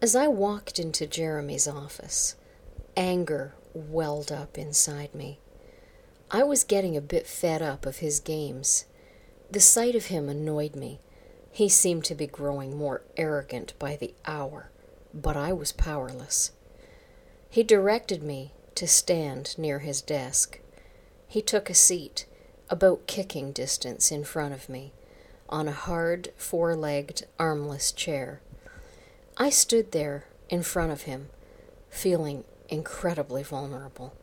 As I walked into Jeremy's office, anger welled up inside me. I was getting a bit fed up of his games. The sight of him annoyed me. He seemed to be growing more arrogant by the hour, but I was powerless. He directed me to stand near his desk. He took a seat, about kicking distance in front of me, on a hard, four legged, armless chair. I stood there in front of him, feeling incredibly vulnerable.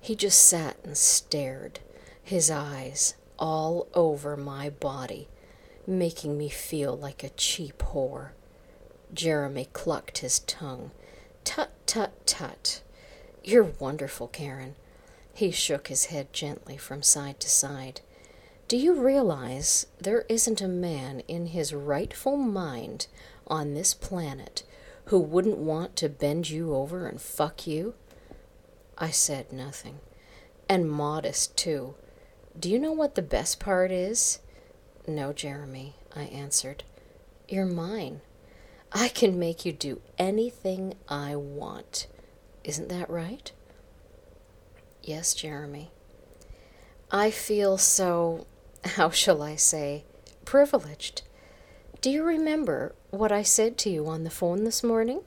He just sat and stared, his eyes all over my body, making me feel like a cheap whore. Jeremy clucked his tongue. Tut, tut, tut. You're wonderful, Karen. He shook his head gently from side to side. Do you realize there isn't a man in his rightful mind on this planet who wouldn't want to bend you over and fuck you? I said nothing. And modest, too. Do you know what the best part is? No, Jeremy, I answered. You're mine. I can make you do anything I want. Isn't that right? Yes, Jeremy. I feel so, how shall I say, privileged. Do you remember what I said to you on the phone this morning?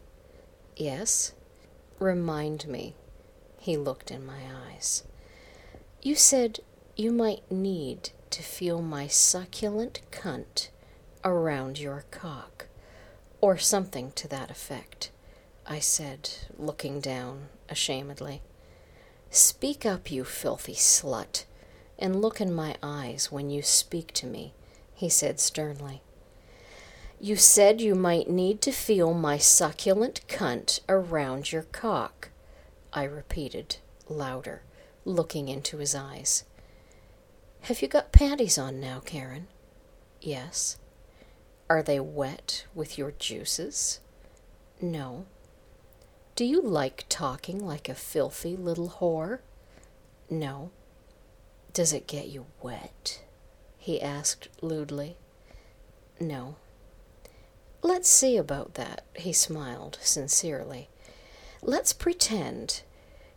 Yes. Remind me. He looked in my eyes. You said you might need to feel my succulent cunt around your cock, or something to that effect, I said, looking down ashamedly. Speak up, you filthy slut, and look in my eyes when you speak to me, he said sternly. You said you might need to feel my succulent cunt around your cock. I repeated, louder, looking into his eyes. Have you got panties on now, Karen? Yes. Are they wet with your juices? No. Do you like talking like a filthy little whore? No. Does it get you wet? he asked lewdly. No. Let's see about that, he smiled sincerely. Let's pretend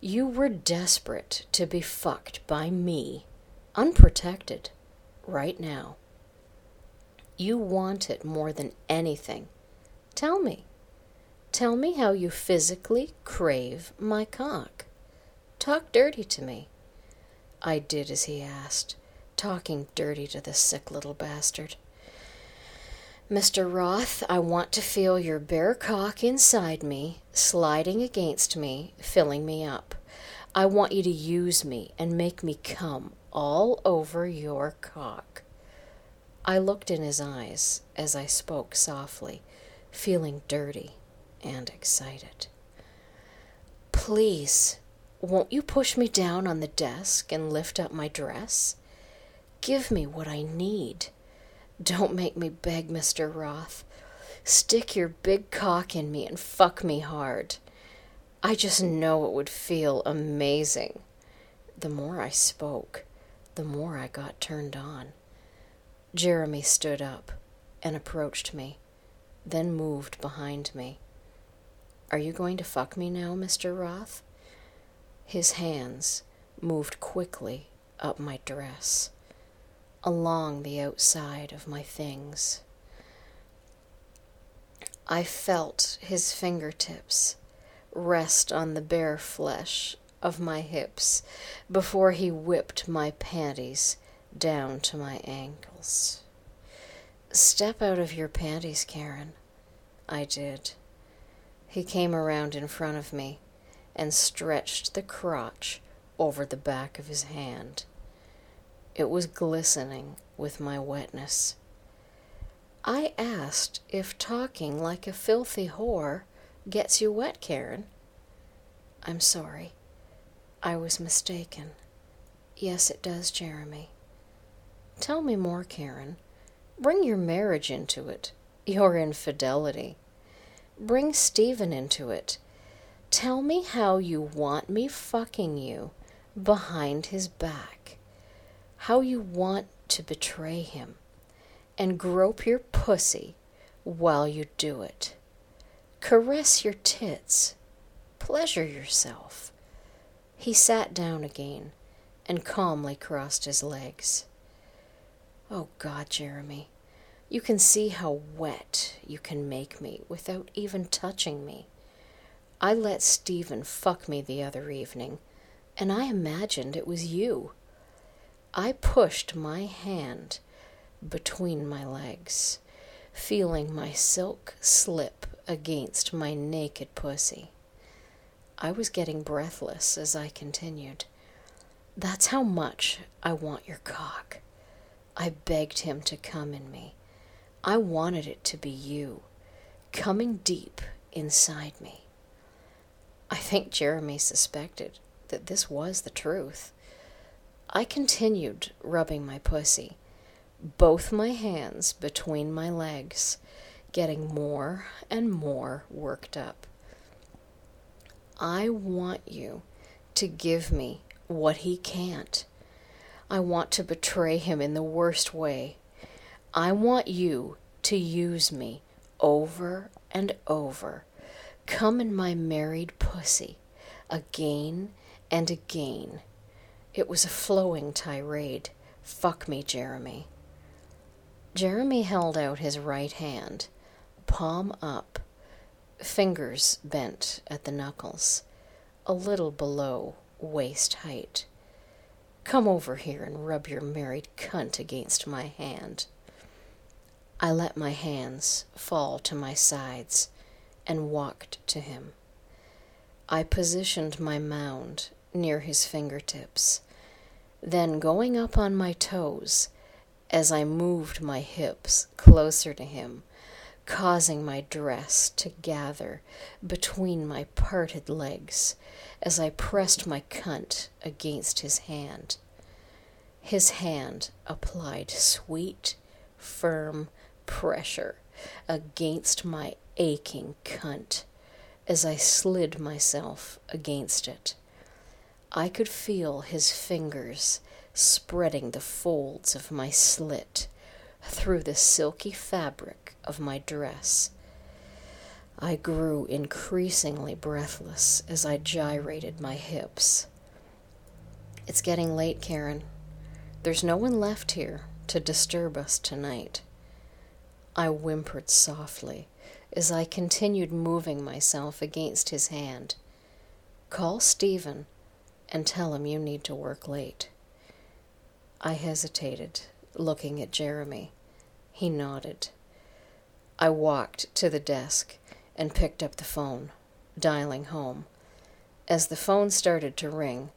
you were desperate to be fucked by me, unprotected, right now. You want it more than anything. Tell me. Tell me how you physically crave my cock. Talk dirty to me. I did as he asked, talking dirty to the sick little bastard. Mr. Roth, I want to feel your bare cock inside me, sliding against me, filling me up. I want you to use me and make me come all over your cock. I looked in his eyes as I spoke softly, feeling dirty and excited. Please, won't you push me down on the desk and lift up my dress? Give me what I need. Don't make me beg, Mr. Roth. Stick your big cock in me and fuck me hard. I just know it would feel amazing. The more I spoke, the more I got turned on. Jeremy stood up and approached me, then moved behind me. Are you going to fuck me now, Mr. Roth? His hands moved quickly up my dress along the outside of my things. I felt his fingertips rest on the bare flesh of my hips before he whipped my panties down to my ankles. Step out of your panties, Karen. I did. He came around in front of me and stretched the crotch over the back of his hand. It was glistening with my wetness. I asked if talking like a filthy whore gets you wet, Karen. I'm sorry. I was mistaken. Yes, it does, Jeremy. Tell me more, Karen. Bring your marriage into it, your infidelity. Bring Stephen into it. Tell me how you want me fucking you behind his back how you want to betray him and grope your pussy while you do it. Caress your tits. Pleasure yourself. He sat down again and calmly crossed his legs. Oh God, Jeremy, you can see how wet you can make me without even touching me. I let Stephen fuck me the other evening, and I imagined it was you. I pushed my hand between my legs, feeling my silk slip against my naked pussy. I was getting breathless as I continued. That's how much I want your cock. I begged him to come in me. I wanted it to be you, coming deep inside me. I think Jeremy suspected that this was the truth. I continued rubbing my pussy, both my hands between my legs, getting more and more worked up. I want you to give me what he can't. I want to betray him in the worst way. I want you to use me over and over. Come in my married pussy again and again. It was a flowing tirade. Fuck me, Jeremy. Jeremy held out his right hand, palm up, fingers bent at the knuckles, a little below waist height. Come over here and rub your married cunt against my hand. I let my hands fall to my sides and walked to him. I positioned my mound near his fingertips. Then, going up on my toes, as I moved my hips closer to him, causing my dress to gather between my parted legs as I pressed my cunt against his hand. His hand applied sweet, firm pressure against my aching cunt as I slid myself against it. I could feel his fingers spreading the folds of my slit through the silky fabric of my dress. I grew increasingly breathless as I gyrated my hips. It's getting late, Karen. There's no one left here to disturb us tonight. I whimpered softly as I continued moving myself against his hand. Call Stephen and tell him you need to work late. I hesitated, looking at Jeremy. He nodded. I walked to the desk and picked up the phone, dialing home. As the phone started to ring,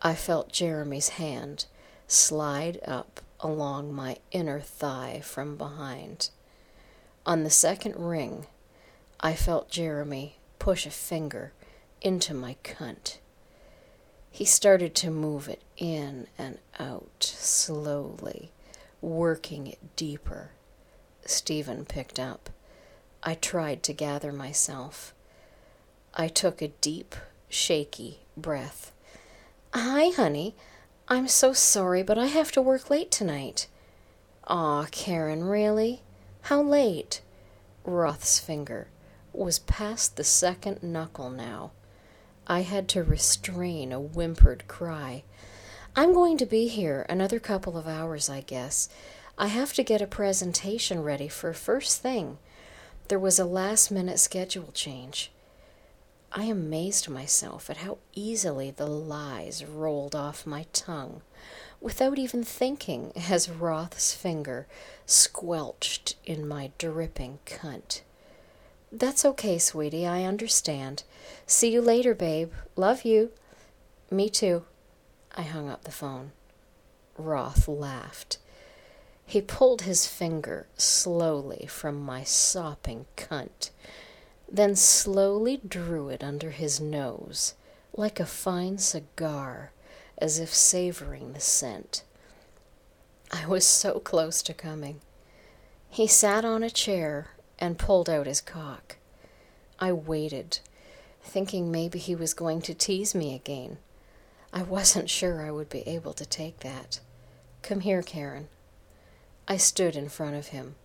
I felt Jeremy's hand slide up along my inner thigh from behind. On the second ring, I felt Jeremy push a finger into my cunt. He started to move it in and out slowly, working it deeper. Stephen picked up. I tried to gather myself. I took a deep, shaky breath. Hi, honey. I'm so sorry, but I have to work late tonight. Aw, Karen, really? How late? Roth's finger was past the second knuckle now. I had to restrain a whimpered cry. I'm going to be here another couple of hours, I guess. I have to get a presentation ready for first thing. There was a last minute schedule change. I amazed myself at how easily the lies rolled off my tongue without even thinking as Roth's finger squelched in my dripping cunt. That's okay, sweetie. I understand. See you later, babe. Love you. Me too. I hung up the phone. Roth laughed. He pulled his finger slowly from my sopping cunt, then slowly drew it under his nose like a fine cigar as if savoring the scent. I was so close to coming. He sat on a chair and pulled out his cock. I waited, thinking maybe he was going to tease me again. I wasn't sure I would be able to take that. Come here, Karen. I stood in front of him.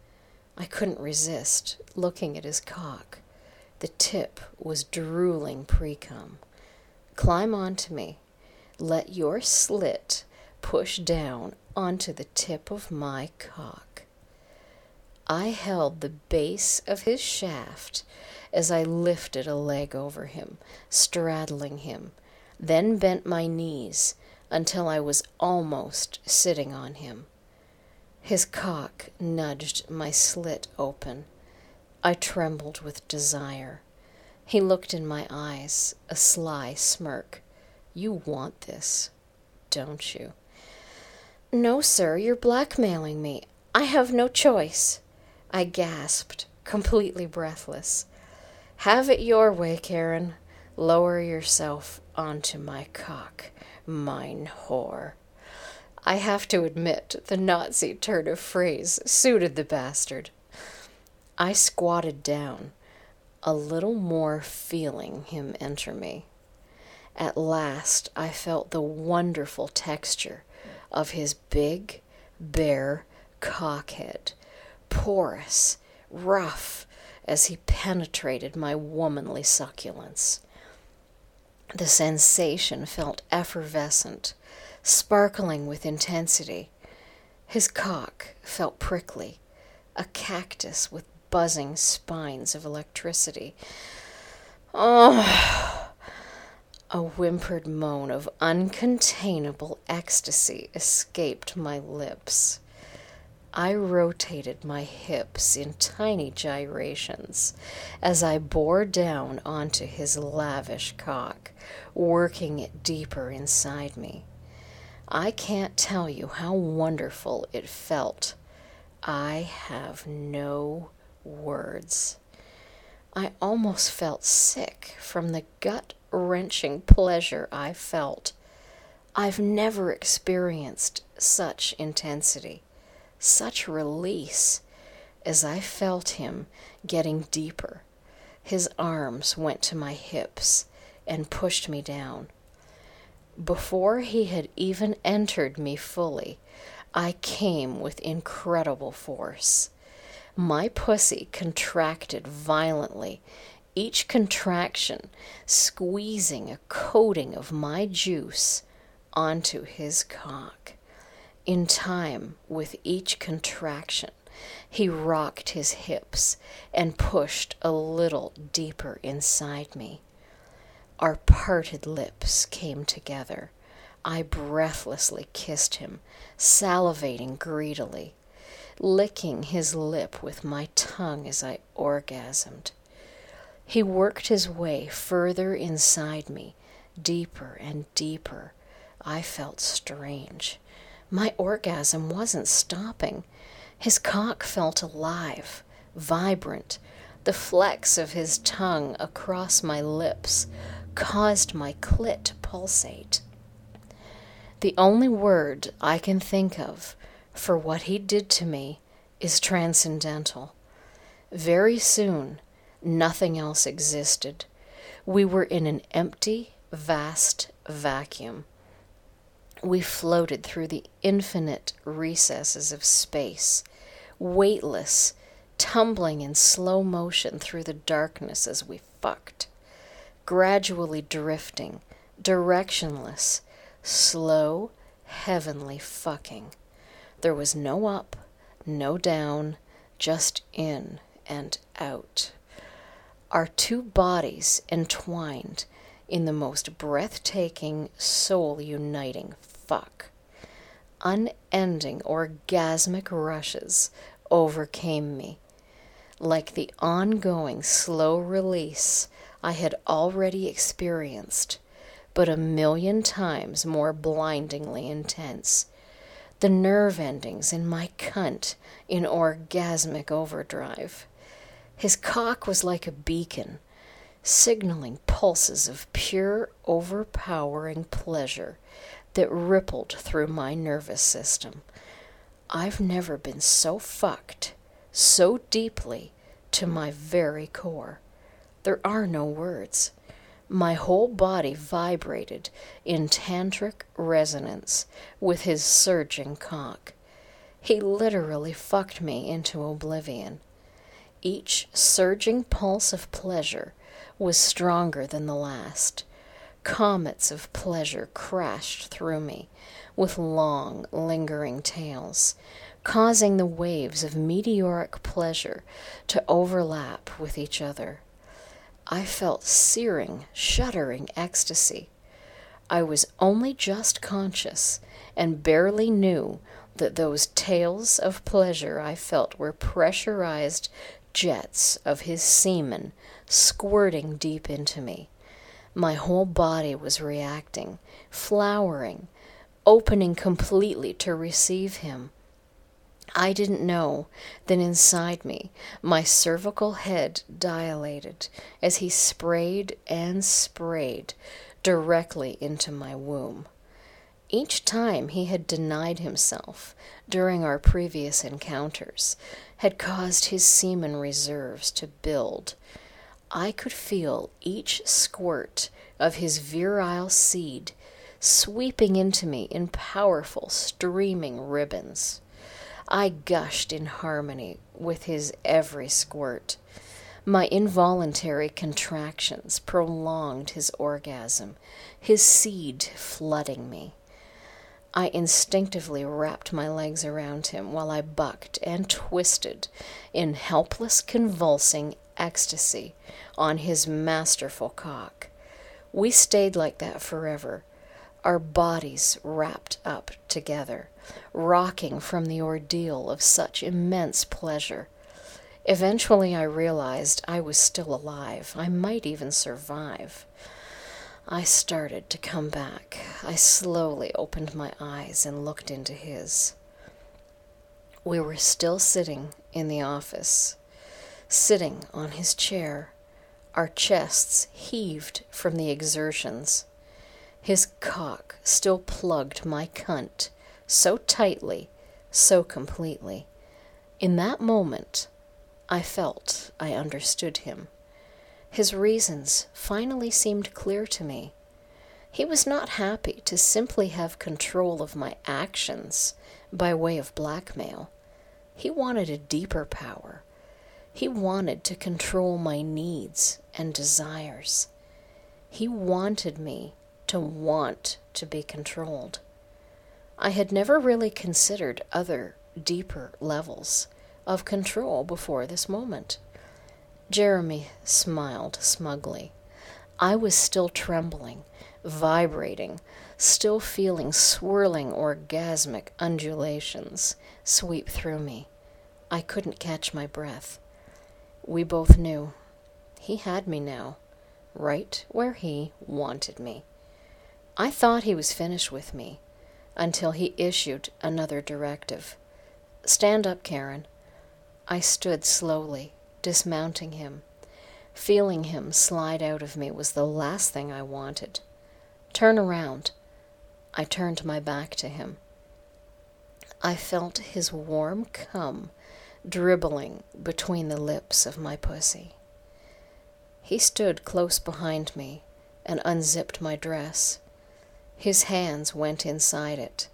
I couldn't resist looking at his cock. The tip was drooling precum. Climb onto me. Let your slit push down onto the tip of my cock. I held the base of his shaft as I lifted a leg over him, straddling him, then bent my knees until I was almost sitting on him. His cock nudged my slit open. I trembled with desire. He looked in my eyes, a sly smirk. You want this, don't you? No, sir, you're blackmailing me. I have no choice. I gasped, completely breathless. Have it your way, Karen. Lower yourself onto my cock, mine whore. I have to admit, the Nazi turn of phrase suited the bastard. I squatted down, a little more feeling him enter me. At last I felt the wonderful texture of his big, bare cockhead, porous, rough, as he penetrated my womanly succulence. The sensation felt effervescent, sparkling with intensity. His cock felt prickly, a cactus with buzzing spines of electricity. Oh! A whimpered moan of uncontainable ecstasy escaped my lips. I rotated my hips in tiny gyrations as I bore down onto his lavish cock, working it deeper inside me. I can't tell you how wonderful it felt. I have no words. I almost felt sick from the gut wrenching pleasure I felt. I've never experienced such intensity, such release, as I felt him getting deeper. His arms went to my hips and pushed me down. Before he had even entered me fully, I came with incredible force. My pussy contracted violently, each contraction squeezing a coating of my juice onto his cock. In time, with each contraction, he rocked his hips and pushed a little deeper inside me. Our parted lips came together. I breathlessly kissed him, salivating greedily, licking his lip with my tongue as I orgasmed. He worked his way further inside me, deeper and deeper. I felt strange. My orgasm wasn't stopping. His cock felt alive, vibrant. The flex of his tongue across my lips caused my clit to pulsate. The only word I can think of for what he did to me is transcendental. Very soon, nothing else existed. We were in an empty, vast vacuum. We floated through the infinite recesses of space, weightless, tumbling in slow motion through the darkness as we fucked gradually drifting, directionless, slow, heavenly fucking. There was no up, no down, just in and out. Our two bodies entwined in the most breathtaking, soul uniting fuck. Unending orgasmic rushes overcame me. Like the ongoing slow release I had already experienced, but a million times more blindingly intense. The nerve endings in my cunt in orgasmic overdrive. His cock was like a beacon, signaling pulses of pure, overpowering pleasure that rippled through my nervous system. I've never been so fucked, so deeply, to my very core. There are no words. My whole body vibrated in tantric resonance with his surging cock. He literally fucked me into oblivion. Each surging pulse of pleasure was stronger than the last. Comets of pleasure crashed through me with long, lingering tails, causing the waves of meteoric pleasure to overlap with each other. I felt searing, shuddering ecstasy. I was only just conscious and barely knew that those tails of pleasure I felt were pressurized jets of his semen squirting deep into me. My whole body was reacting, flowering, opening completely to receive him. I didn't know that inside me my cervical head dilated as he sprayed and sprayed directly into my womb. Each time he had denied himself during our previous encounters had caused his semen reserves to build. I could feel each squirt of his virile seed sweeping into me in powerful, streaming ribbons. I gushed in harmony with his every squirt. My involuntary contractions prolonged his orgasm, his seed flooding me. I instinctively wrapped my legs around him while I bucked and twisted in helpless, convulsing ecstasy on his masterful cock. We stayed like that forever, our bodies wrapped up together, rocking from the ordeal of such immense pleasure. Eventually, I realized I was still alive. I might even survive. I started to come back. I slowly opened my eyes and looked into his. We were still sitting in the office, sitting on his chair. Our chests heaved from the exertions. His cock still plugged my cunt so tightly, so completely. In that moment, I felt I understood him. His reasons finally seemed clear to me. He was not happy to simply have control of my actions by way of blackmail. He wanted a deeper power. He wanted to control my needs and desires. He wanted me to want to be controlled. I had never really considered other, deeper levels of control before this moment. Jeremy smiled smugly. I was still trembling, vibrating, still feeling swirling orgasmic undulations sweep through me. I couldn't catch my breath. We both knew. He had me now, right where he wanted me. I thought he was finished with me until he issued another directive. Stand up, Karen. I stood slowly, dismounting him. Feeling him slide out of me was the last thing I wanted. Turn around. I turned my back to him. I felt his warm cum dribbling between the lips of my pussy. He stood close behind me and unzipped my dress. His hands went inside it,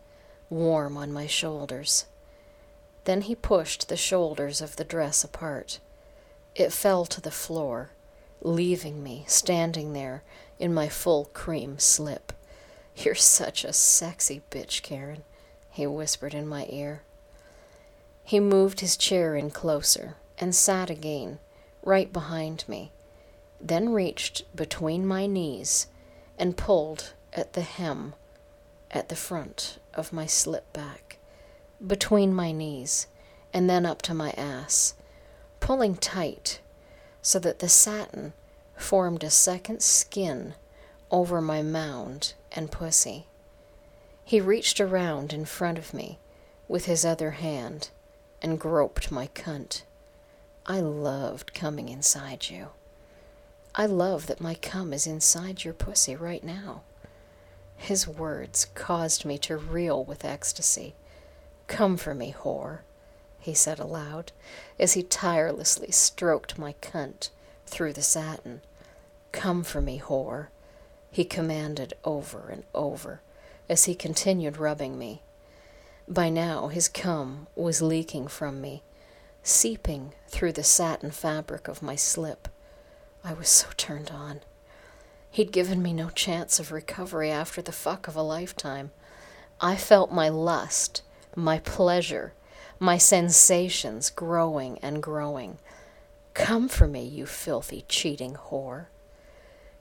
warm on my shoulders. Then he pushed the shoulders of the dress apart. It fell to the floor, leaving me standing there in my full cream slip. You're such a sexy bitch, Karen, he whispered in my ear. He moved his chair in closer and sat again, right behind me, then reached between my knees and pulled at the hem at the front of my slip back, between my knees, and then up to my ass pulling tight so that the satin formed a second skin over my mound and pussy. He reached around in front of me with his other hand and groped my cunt. I loved coming inside you. I love that my cum is inside your pussy right now. His words caused me to reel with ecstasy. Come for me, whore he said aloud, as he tirelessly stroked my cunt through the satin. Come for me, whore, he commanded over and over as he continued rubbing me. By now his cum was leaking from me, seeping through the satin fabric of my slip. I was so turned on. He'd given me no chance of recovery after the fuck of a lifetime. I felt my lust, my pleasure, my sensations growing and growing. Come for me, you filthy, cheating whore.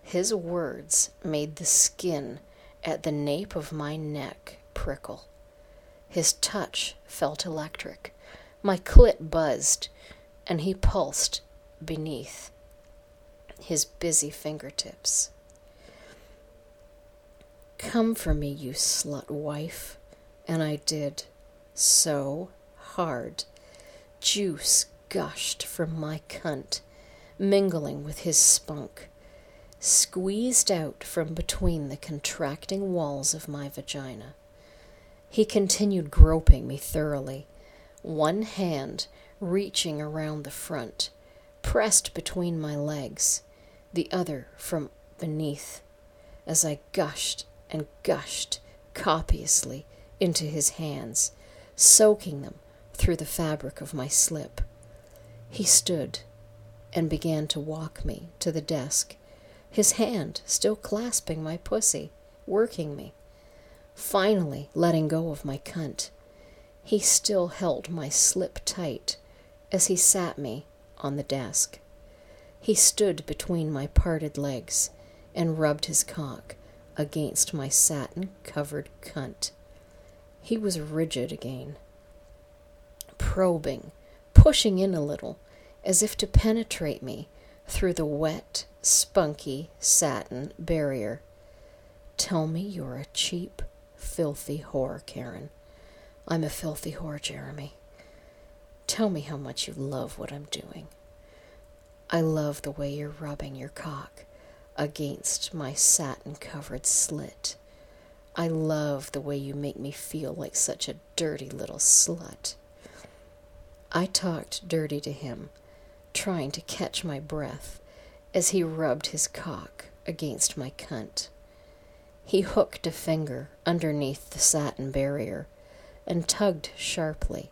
His words made the skin at the nape of my neck prickle. His touch felt electric. My clit buzzed, and he pulsed beneath his busy fingertips. Come for me, you slut wife. And I did. So hard. Juice gushed from my cunt, mingling with his spunk, squeezed out from between the contracting walls of my vagina. He continued groping me thoroughly, one hand reaching around the front, pressed between my legs, the other from beneath, as I gushed and gushed copiously into his hands, soaking them through the fabric of my slip. He stood and began to walk me to the desk, his hand still clasping my pussy, working me. Finally, letting go of my cunt, he still held my slip tight as he sat me on the desk. He stood between my parted legs and rubbed his cock against my satin covered cunt. He was rigid again, probing, pushing in a little, as if to penetrate me through the wet, spunky satin barrier. Tell me you're a cheap, filthy whore, Karen. I'm a filthy whore, Jeremy. Tell me how much you love what I'm doing. I love the way you're rubbing your cock against my satin covered slit. I love the way you make me feel like such a dirty little slut. I talked dirty to him, trying to catch my breath as he rubbed his cock against my cunt. He hooked a finger underneath the satin barrier and tugged sharply,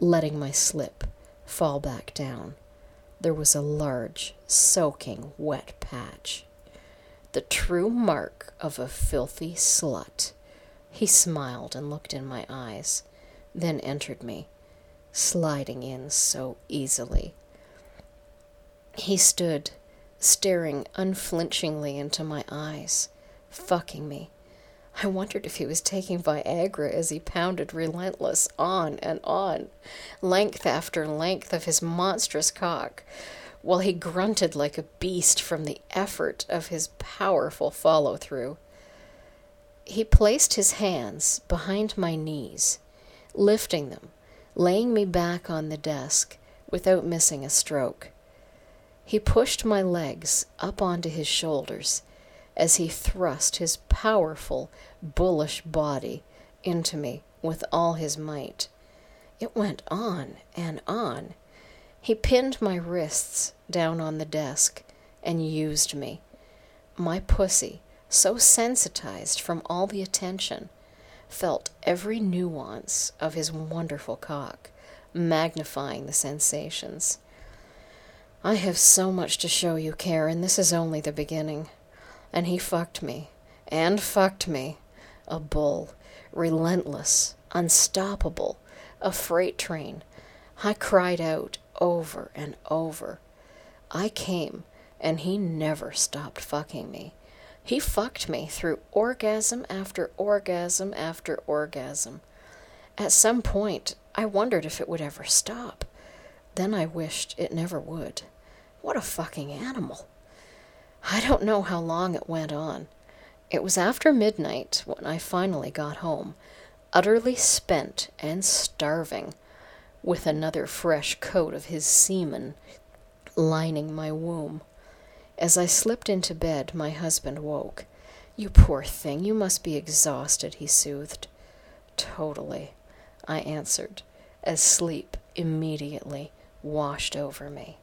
letting my slip fall back down there was a large, soaking wet patch. The true mark of a filthy slut. He smiled and looked in my eyes, then entered me, sliding in so easily. He stood, staring unflinchingly into my eyes, fucking me I wondered if he was taking Viagra as he pounded relentless on and on, length after length of his monstrous cock, while he grunted like a beast from the effort of his powerful follow through. He placed his hands behind my knees, lifting them, laying me back on the desk without missing a stroke. He pushed my legs up onto his shoulders as he thrust his powerful, bullish body into me with all his might. It went on and on. He pinned my wrists down on the desk and used me. My pussy, so sensitized from all the attention, felt every nuance of his wonderful cock, magnifying the sensations. I have so much to show you, Karen. This is only the beginning and he fucked me, and fucked me. A bull, relentless, unstoppable, a freight train. I cried out over and over. I came, and he never stopped fucking me. He fucked me through orgasm after orgasm after orgasm. At some point, I wondered if it would ever stop. Then I wished it never would. What a fucking animal. I don't know how long it went on. It was after midnight when I finally got home, utterly spent and starving, with another fresh coat of his semen lining my womb. As I slipped into bed, my husband woke. You poor thing, you must be exhausted, he soothed. Totally, I answered, as sleep immediately washed over me.